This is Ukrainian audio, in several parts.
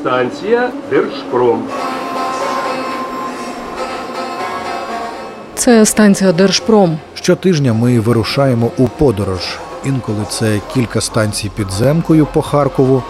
Станція Держпром. Це станція Держпром. Щотижня ми вирушаємо у подорож. Інколи це кілька станцій підземкою по Харкову.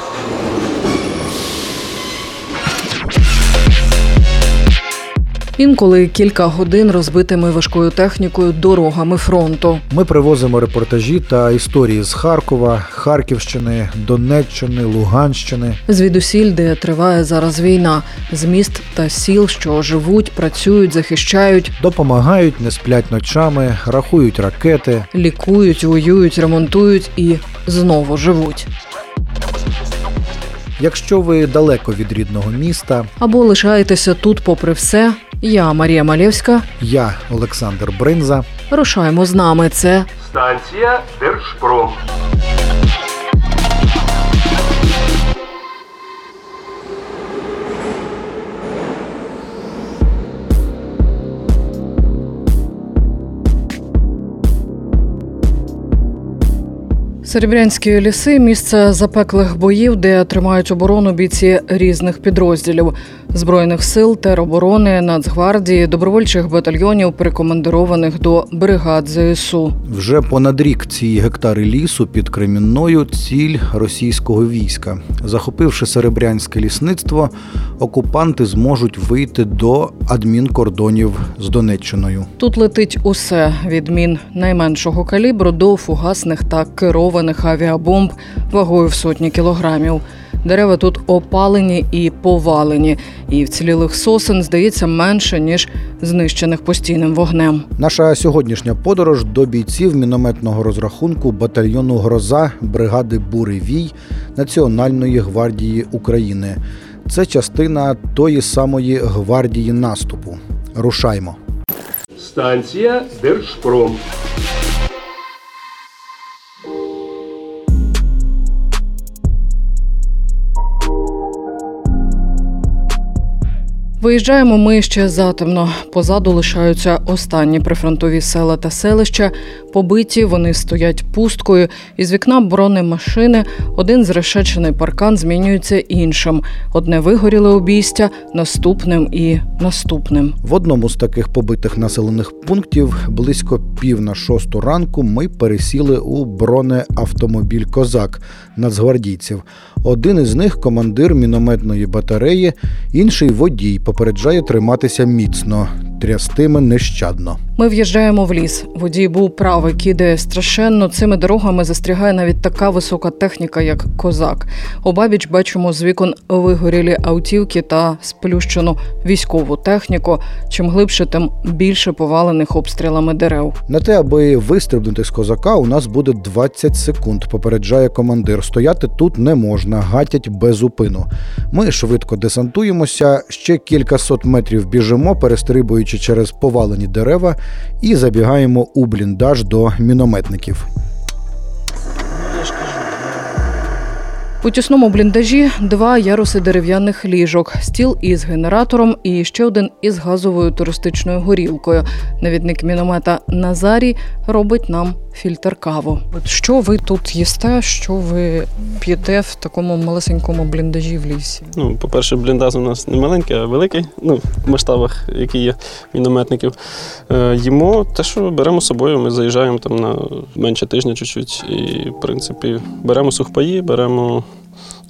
Інколи кілька годин розбитими важкою технікою дорогами фронту. Ми привозимо репортажі та історії з Харкова, Харківщини, Донеччини, Луганщини. Звідусіль, де триває зараз війна, з міст та сіл, що живуть, працюють, захищають, Допомагають, не сплять ночами, рахують ракети. лікують, воюють, ремонтують і знову живуть. Якщо ви далеко від рідного міста, Або лишаєтеся тут, попри все. Я Марія Малєвська. я Олександр Бринза. Рушаємо з нами. Це Станція Держпром. Серебрянські ліси місце запеклих боїв, де тримають оборону бійці різних підрозділів збройних сил, тероборони, Нацгвардії, добровольчих батальйонів, прикомандированих до бригад ЗСУ. Вже понад рік ці гектари лісу під Кремінною ціль російського війська. Захопивши серебрянське лісництво, окупанти зможуть вийти до адмінкордонів з Донеччиною. Тут летить усе від мін найменшого калібру до фугасних та керованих авіабомб вагою в сотні кілограмів. Дерева тут опалені і повалені, і вцілілих сосен здається менше ніж знищених постійним вогнем. Наша сьогоднішня подорож до бійців мінометного розрахунку батальйону Гроза бригади Бурий Вій Національної гвардії України. Це частина тої самої гвардії наступу. Рушаймо. Станція Держпром. Виїжджаємо ми ще затемно. Позаду лишаються останні прифронтові села та селища. Побиті вони стоять пусткою. Із вікна бронемашини один зрешечений паркан змінюється іншим. Одне вигоріле обійстя, наступним і наступним. В одному з таких побитих населених пунктів близько пів на шосту ранку ми пересіли у бронеавтомобіль Козак нацгвардійців. Один із них командир мінометної батареї, інший водій попереджає триматися міцно, трястиме нещадно. Ми в'їжджаємо в ліс. Водій був правий, кидає страшенно. Цими дорогами застрягає навіть така висока техніка, як козак. Обабіч бачимо з вікон вигорілі автівки та сплющену військову техніку. Чим глибше, тим більше повалених обстрілами дерев. На те, аби вистрибнути з козака, у нас буде 20 секунд. Попереджає командир. Стояти тут не можна, гатять без упину. Ми швидко десантуємося, ще кількасот метрів біжимо, перестрибуючи через повалені дерева, і забігаємо у бліндаж до мінометників. У тісному бліндажі два яруси дерев'яних ліжок, стіл із генератором і ще один із газовою туристичною горілкою. Навідник міномета Назарій робить нам фільтр каву. Що ви тут їсте? Що ви п'єте в такому малесенькому бліндажі в лісі? Ну, по-перше, бліндаж у нас не маленький, а великий, ну, в масштабах, які є мінометників. Е, їмо те, що беремо з собою. Ми заїжджаємо там на менше тижня чуть-чуть. І, в принципі, беремо сухпаї, беремо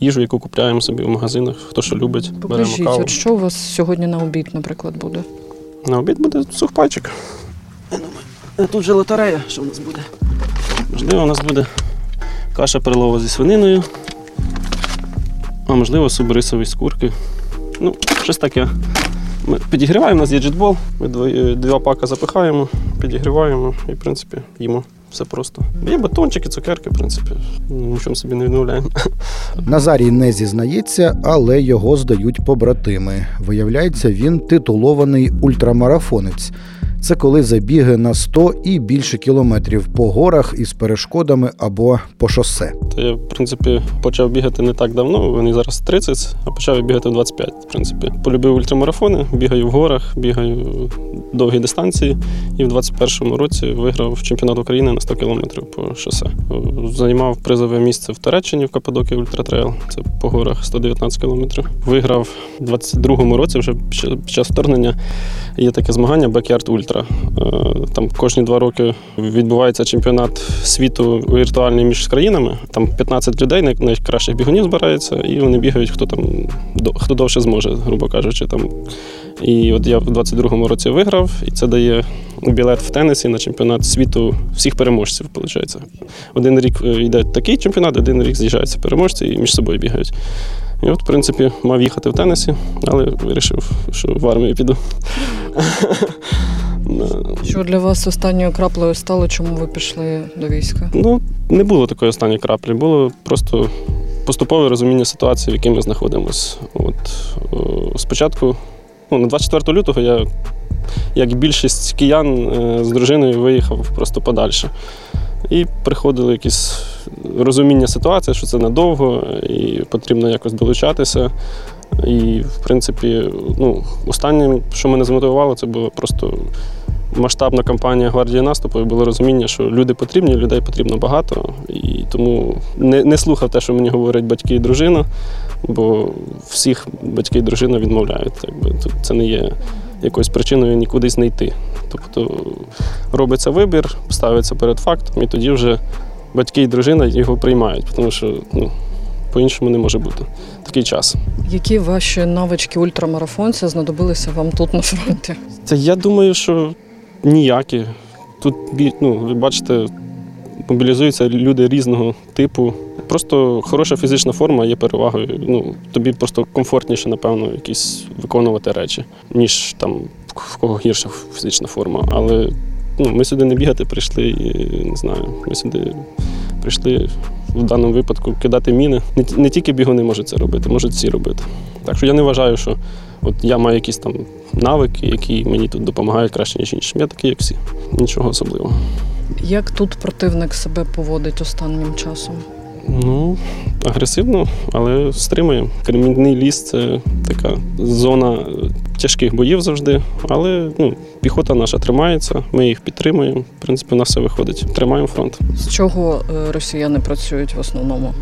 їжу, яку купляємо собі в магазинах, хто що любить. Покажіть, беремо каву. от що у вас сьогодні на обід, наприклад, буде? На обід буде сухпайчик. Тут же лотерея, що в нас буде? Можливо, у нас буде каша перлова зі свининою, а можливо, суп рисовий з курки. Ну, щось таке. Ми підігріваємо, у нас є джетбол, ми дво- два пака запихаємо, підігріваємо і, в принципі, їмо. Все просто. Є батончики, цукерки, в принципі, нічого собі не відмовляємо. Назарій не зізнається, але його здають побратими. Виявляється, він титулований ультрамарафонець. Це коли забіги на 100 і більше кілометрів по горах із перешкодами або по шосе. То я, в принципі, почав бігати не так давно, вони зараз 30, а почав бігати в 25, в принципі. Полюбив ультрамарафони, бігаю в горах, бігаю довгі дистанції. І в 21-му році виграв чемпіонат України на 100 кілометрів по шосе. Займав призове місце в Туреччині в Каппадокії Ультратрейл. Це по горах 119 кілометрів. Виграв в 22-му році, вже під час вторгнення. Є таке змагання Backyard Ultra. Е, Там кожні два роки відбувається чемпіонат світу віртуальний між країнами. Там 15 людей, найкращих бігунів збирається, і вони бігають, хто там хто довше зможе, грубо кажучи. Там. І от я в 22-му році виграв, і це дає білет в тенісі на чемпіонат світу всіх переможців. Виходить. Один рік е, йде такий чемпіонат, один рік з'їжджаються переможці і між собою бігають. І от, в принципі, мав їхати в тенісі, але вирішив, що в армію піду. Що для вас останньою краплею стало, чому ви пішли до війська? Ну, не було такої останньої краплі, було просто поступове розуміння ситуації, в якій ми знаходимося. От, е, спочатку, ну, на 24 лютого я, як більшість киян, е, з дружиною виїхав просто подальше. І приходило якесь розуміння ситуації, що це надовго, і потрібно якось долучатися. І, в принципі, ну, останнім, що мене змотивувало, це було просто масштабна кампанія гвардії наступу. І було розуміння, що люди потрібні, людей потрібно багато. І тому не, не слухав те, що мені говорять батьки і дружина, бо всіх батьки і дружина відмовляють. Якби тут це не є якоюсь причиною нікудись не йти. Тобто робиться вибір, ставиться перед фактом, і тоді вже батьки і дружина його приймають, тому що ну, по-іншому не може бути такий час. Які ваші навички ультрамарафонця знадобилися вам тут на фронті? Це я думаю, що ніякі. Тут ну, бачите, мобілізуються люди різного типу. Просто хороша фізична форма є перевагою. Ну, тобі просто комфортніше, напевно, якісь виконувати речі, ніж там в кого гірша фізична форма. Але ну, ми сюди не бігати прийшли, і, не знаю. Ми сюди прийшли в даному випадку кидати міни. Не, не тільки бігуни можуть це робити, можуть всі робити. Так що я не вважаю, що от я маю якісь там навики, які мені тут допомагають краще, ніж іншим. Я такий, як всі. Нічого особливого. Як тут противник себе поводить останнім часом? Ну, агресивно, але стримує. Кремінний ліс це така зона е, тяжких боїв завжди. Але ну, піхота наша тримається, ми їх підтримуємо. В принципі, у нас все виходить. Тримаємо фронт. З чого е, росіяни працюють в основному?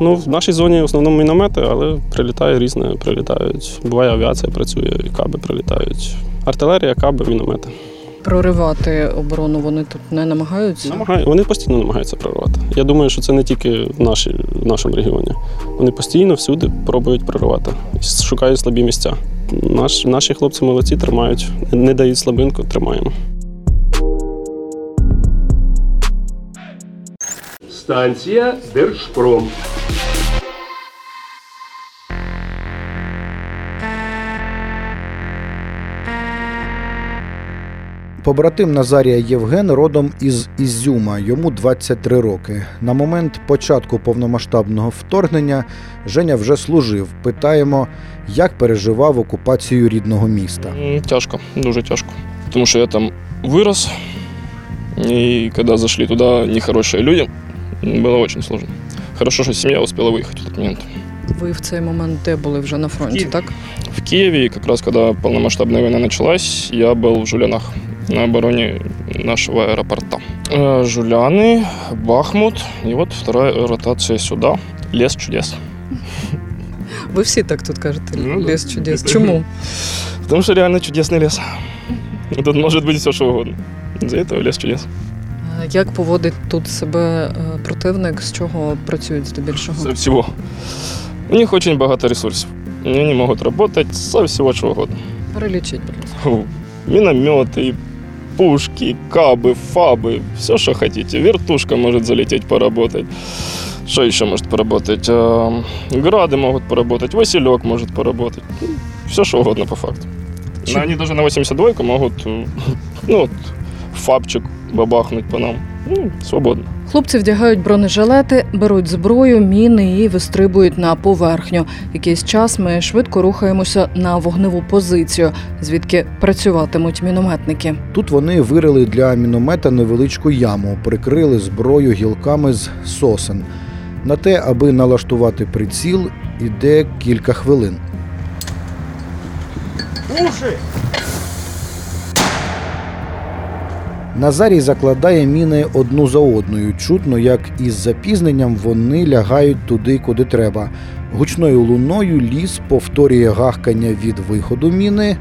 Ну, в нашій зоні в основному міномети, але прилітає різне, прилітають. Буває авіація працює, і каби прилітають. Артилерія, каби, міномети. Проривати оборону вони тут не намагаються. Намагає, вони постійно намагаються прорвати. Я думаю, що це не тільки в, нашій, в нашому регіоні. Вони постійно всюди пробують прорвати, і шукають слабі місця. Наш, наші хлопці молодці тримають, не дають слабинку, тримаємо. Станція Держпром. Побратим Назарія Євген родом із Ізюма, йому 23 роки. На момент початку повномасштабного вторгнення Женя вже служив. Питаємо, як переживав окупацію рідного міста. М, Тяжко, дуже тяжко. Тому що я там вырос, и когда зашли туда нехорошие люди, м, было очень сложно. Хорошо, что семья успела выехать в этот момент. Ви в цей момент де були вже на фронті, Київ. так? В Киеве, и как раз когда полномасштабная война началась, я был в Жулянах на обороне нашего аэропорта. Э, Жуляны, Бахмут, и вот вторая ротация сюда. Лес чудес. Ви всі так тут кажете, Ну, да. ліс чудес. Чому? Потому что реально чудесный лес. Тут может быть все, что угодно. За этого лес чудес. А Як поводить тут себе е, противник, з чого працюють здебільшого? Со всего. У них очень багато ресурсов. Они могут работать со всего чего угодно. Перелічіть, будь ласка. Фу. Минометы, пушки, кабы, фабы, все, что хотите. Вертушка может залететь, поработать. Что еще может поработать? А, Грады могут поработать, Василек может поработать. Все, что угодно по факту. Но они даже на 82 могут, э, ну, вот, фабчик бабахнуть по нам. Свободно. Хлопці вдягають бронежилети, беруть зброю, міни і вистрибують на поверхню. Якийсь час ми швидко рухаємося на вогневу позицію, звідки працюватимуть мінометники. Тут вони вирили для міномета невеличку яму, прикрили зброю гілками з сосен. На те, аби налаштувати приціл, іде кілька хвилин. Назарій закладає міни одну за одною. Чутно, як із запізненням вони лягають туди, куди треба. Гучною луною ліс повторює гахкання від виходу міни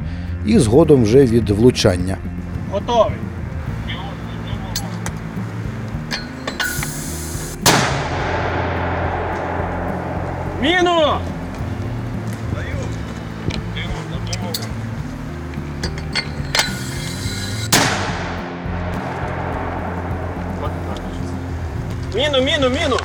і згодом вже від влучання. Готовий. Міну! Міну, міну, міну!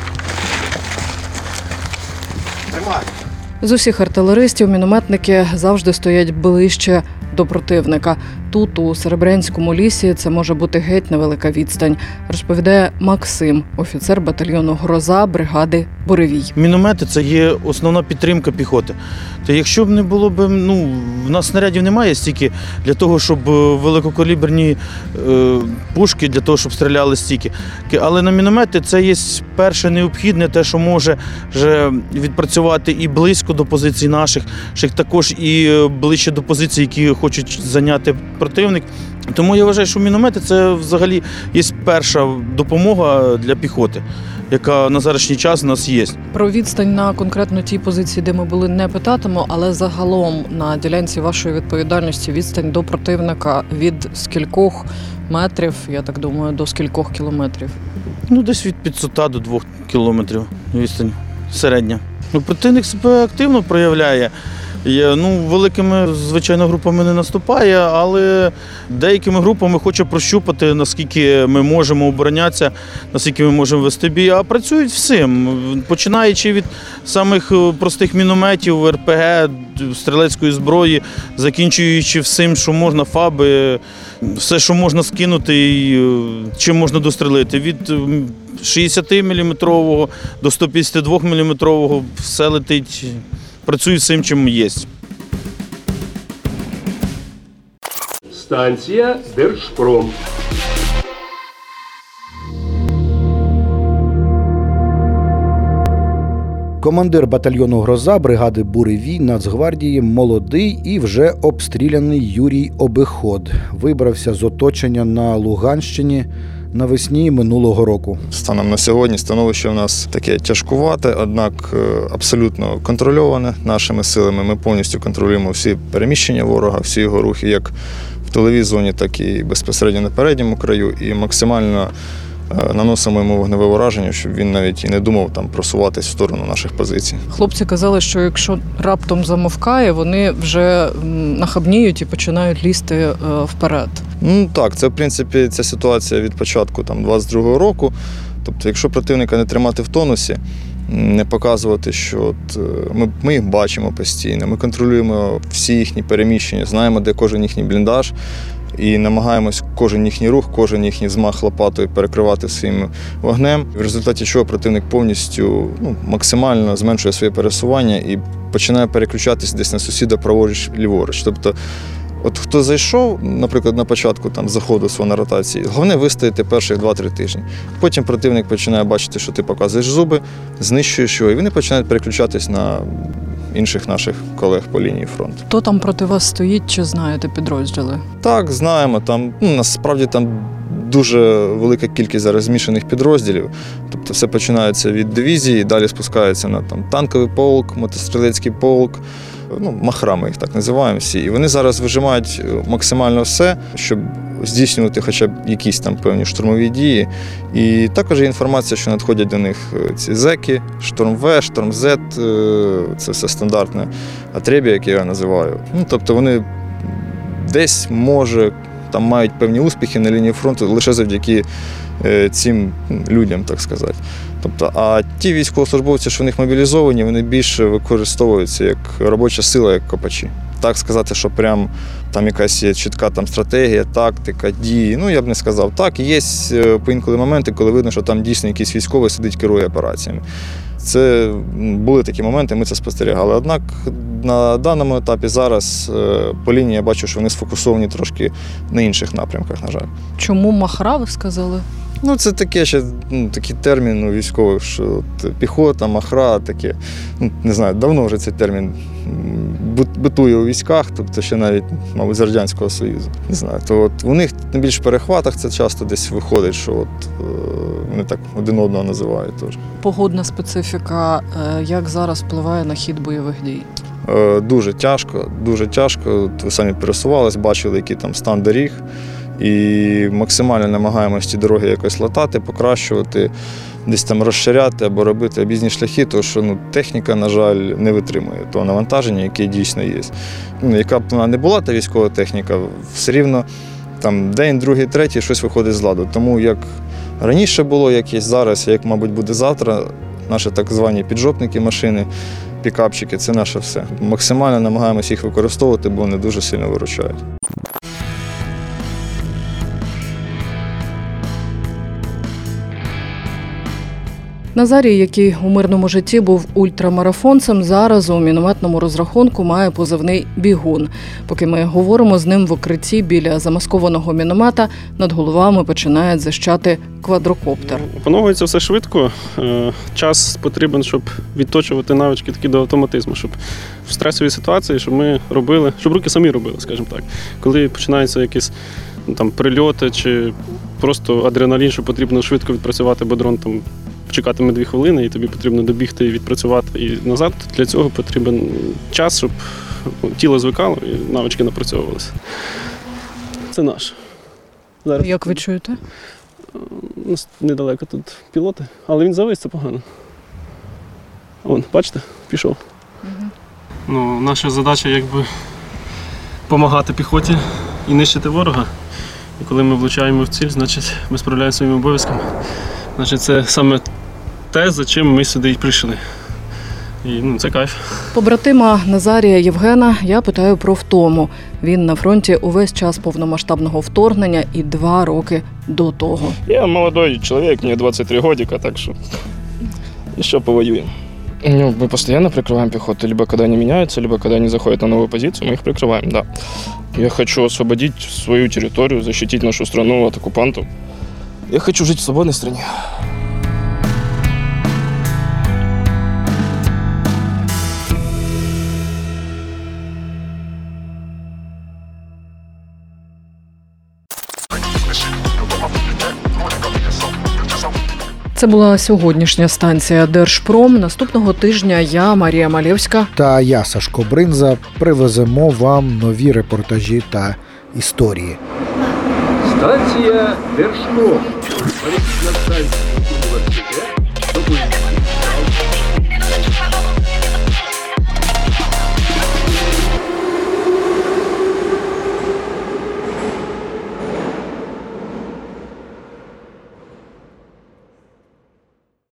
З усіх артилеристів мінометники завжди стоять ближче до противника. Тут, у Серебрянському лісі, це може бути геть невелика відстань, розповідає Максим, офіцер батальйону Гроза бригади Буревій. Міномети це є основна підтримка піхоти. То якщо б не було б, ну, в нас снарядів немає стільки для того, щоб е, великокаліберні е, пушки, для того, щоб стріляли стільки. Але на міномети це є перше необхідне, те, що може вже відпрацювати і близько до позицій наших, також і е, ближче до позицій, які хочуть зайняти противник. Тому я вважаю, що міномети це взагалі є перша допомога для піхоти, яка на зарашній час у нас є. Про відстань на конкретно тій позиції, де ми були, не питатиму, але загалом на ділянці вашої відповідальності відстань до противника від скількох метрів, я так думаю, до скількох кілометрів. Ну, десь від 500 до 2 кілометрів відстань середня. Ну, противник себе активно проявляє. Є, ну, великими, звичайно, групами не наступає, але деякими групами хоче прощупати, наскільки ми можемо оборонятися, наскільки ми можемо вести бій. А працюють всім, починаючи від самих е, простих мінометів, РПГ, стрілецької зброї, закінчуючи всім, що можна, фаби, все, що можна скинути і е, чим можна дострелити. Від м, 60-мм до 152 мм все летить, працює всім, чим є. Станція Держпром. Командир батальйону Гроза бригади Буревій Нацгвардії молодий і вже обстріляний Юрій Обиход. Вибрався з оточення на Луганщині навесні минулого року. Станом на сьогодні становище у нас таке тяжкувате, однак е, абсолютно контрольоване нашими силами. Ми повністю контролюємо всі переміщення ворога, всі його рухи, як в телевізоні, зоні, так і безпосередньо на передньому краю, і максимально наносимо йому вогневе ураження, щоб він навіть і не думав там просуватись в сторону наших позицій. Хлопці казали, що якщо раптом замовкає, вони вже нахабніють і починають лізти е, вперед. Ну так, це в принципі ця ситуація від початку там 22-го року. Тобто, якщо противника не тримати в тонусі, не показувати, що от, е, ми, ми їх бачимо постійно, ми контролюємо всі їхні переміщення, знаємо, де кожен їхній бліндаж, і намагаємось кожен їхній рух, кожен їхній змах лопатою перекривати своїм вогнем. В результаті чого противник повністю ну, максимально зменшує своє пересування і починає переключатись десь на сусіда праворуч ліворуч. Тобто От хто зайшов, наприклад, на початку там заходу свого на ротації, головне вистояти перших 2-3 тижні. Потім противник починає бачити, що ти показуєш зуби, знищуєш його, і вони починають переключатись на інших наших колег по лінії фронту. Хто там проти вас стоїть, чи знаєте підрозділи? Так, знаємо, там ну, насправді там дуже велика кількість зараз змішаних підрозділів. Тобто все починається від дивізії, далі спускається на там, танковий полк, мотострілецький полк. Ну, махра їх так називаємо всі. І вони зараз вижимають е, максимально все, щоб здійснювати хоча б якісь там певні штурмові дії. І також є інформація, що надходять до них е, ці зеки, шторм В, шторм З, е, це все стандартне атребія, яке я називаю. Ну, тобто вони десь може там мають певні успіхи на лінії фронту лише завдяки цим людям, так сказати. Тобто, а ті військовослужбовці, що в них мобілізовані, вони більше використовуються як робоча сила, як копачі. Так сказати, що прям там якась є чітка там стратегія, тактика, дії. Ну я б не сказав. Так, є е, поінколи моменти, коли видно, що там дійсно якийсь військовий сидить, керує операціями. Це були такі моменти, ми це спостерігали. Однак на даному етапі зараз е, по лінії я бачу, що вони сфокусовані трошки на інших напрямках, на жаль. Чому махра, ви сказали? Ну, це таке ще ну, такий термін у військових, що от, піхота, махра, таке. Ну, не знаю, давно вже цей термін битує у військах, тобто ще навіть, мабуть, з Радянського Союзу. Не знаю. То от у них на більш перехватах це часто десь виходить, що от, е, вони так один одного називають теж. Погодна специфіка, е, як зараз впливає на хід бойових дій? Е, Дуже тяжко, дуже тяжко. Ви самі пересувались, бачили, який там стан доріг. І максимально намагаємося ті дороги якось латати, покращувати, десь там розширяти або робити об'їзні шляхи, тому що ну, техніка, на жаль, не витримує того навантаження, яке дійсно є. Ну, яка б вона не була, та військова техніка, все рівно там день, другий, третій щось виходить з ладу. Тому як раніше було, як є зараз, як, мабуть, буде завтра, наші так звані піджопники машини, пікапчики це наше все. Максимально намагаємося їх використовувати, бо вони дуже сильно виручають. Назарій, який у мирному житті був ультрамарафонцем, зараз у мінометному розрахунку має позивний бігун. Поки ми говоримо з ним в укритті біля замаскованого міномета, над головами починає зищати квадрокоптер. Опановується все швидко. Е, Час потрібен, щоб відточувати навички такі до автоматизму, щоб в стресовій ситуації, щоб ми робили, щоб руки самі робили, скажімо так. Коли починаються якісь ну, там прильоти чи просто адреналін, що потрібно швидко відпрацювати, бо дрон там чекатиме дві хвилини, і тобі потрібно добігти і відпрацювати і назад. Для цього потрібен час, щоб ну, тіло звикало і навички напрацьовувалися. Це наш. Зараз Як ви чуєте? у нас недалеко тут пілоти, але він завис, це погано. Вон, бачите, пішов. Ну, наша задача якби допомагати піхоті і нищити ворога. І коли ми влучаємо в ціль, значить ми справляємося своїми обов'язками. Значить, це саме те, за чим ми сюди і прийшли. І ну, це кайф. Побратима Назарія Євгена я питаю про втому. Він на фронті увесь час повномасштабного вторгнення і два роки до того. Я молодой человек, мне 23 годика, так что еще повоюем. Ну, мы постоянно прикрываем пехоту, либо когда они меняются, либо когда они заходят на новую позицию, мы их прикрываем, да. Я хочу освободить свою территорию, защитить нашу страну от оккупантов. Я хочу жить в свободной стране. Це була сьогоднішня станція Держпром. Наступного тижня я, Марія Малєвська, Та я, Сашко Бринза, привеземо вам нові репортажі та історії. Станція Держпром.